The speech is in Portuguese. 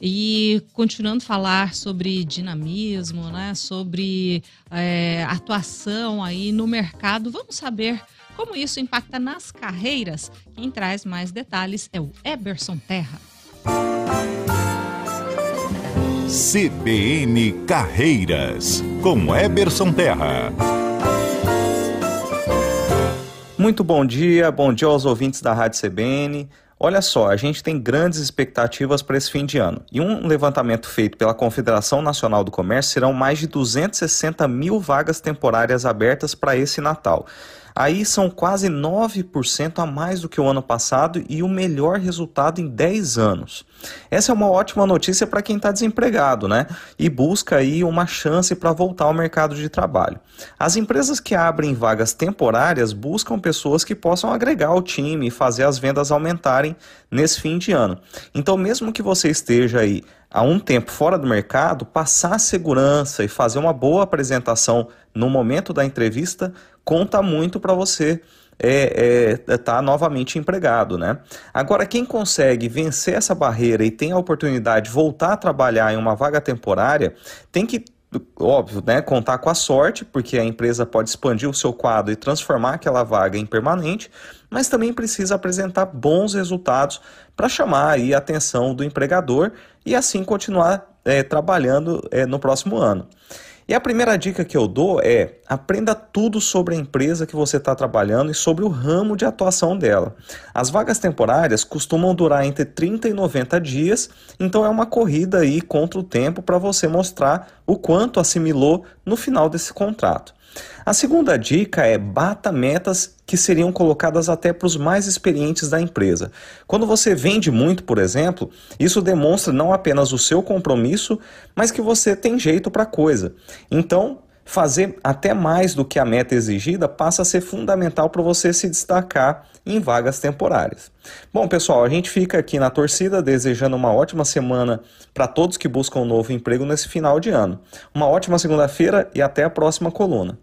E continuando a falar sobre dinamismo, né, sobre é, atuação aí no mercado, vamos saber como isso impacta nas carreiras. Quem traz mais detalhes é o Eberson Terra. CBN Carreiras, com Eberson Terra. Muito bom dia, bom dia aos ouvintes da Rádio CBN. Olha só, a gente tem grandes expectativas para esse fim de ano. E um levantamento feito pela Confederação Nacional do Comércio serão mais de 260 mil vagas temporárias abertas para esse Natal. Aí são quase 9% a mais do que o ano passado e o melhor resultado em 10 anos. Essa é uma ótima notícia para quem está desempregado, né? E busca aí uma chance para voltar ao mercado de trabalho. As empresas que abrem vagas temporárias buscam pessoas que possam agregar ao time e fazer as vendas aumentarem nesse fim de ano. Então, mesmo que você esteja aí há um tempo fora do mercado, passar segurança e fazer uma boa apresentação no momento da entrevista conta muito para você é, é, tá novamente empregado, né? Agora, quem consegue vencer essa barreira e tem a oportunidade de voltar a trabalhar em uma vaga temporária, tem que óbvio, né, contar com a sorte, porque a empresa pode expandir o seu quadro e transformar aquela vaga em permanente, mas também precisa apresentar bons resultados para chamar aí a atenção do empregador e assim continuar é, trabalhando é, no próximo ano. E a primeira dica que eu dou é aprenda tudo sobre a empresa que você está trabalhando e sobre o ramo de atuação dela. As vagas temporárias costumam durar entre 30 e 90 dias, então é uma corrida aí contra o tempo para você mostrar o quanto assimilou no final desse contrato. A segunda dica é bata metas que seriam colocadas até para os mais experientes da empresa. Quando você vende muito, por exemplo, isso demonstra não apenas o seu compromisso, mas que você tem jeito para a coisa. Então, fazer até mais do que a meta exigida passa a ser fundamental para você se destacar em vagas temporárias. Bom, pessoal, a gente fica aqui na torcida desejando uma ótima semana para todos que buscam um novo emprego nesse final de ano. Uma ótima segunda-feira e até a próxima coluna.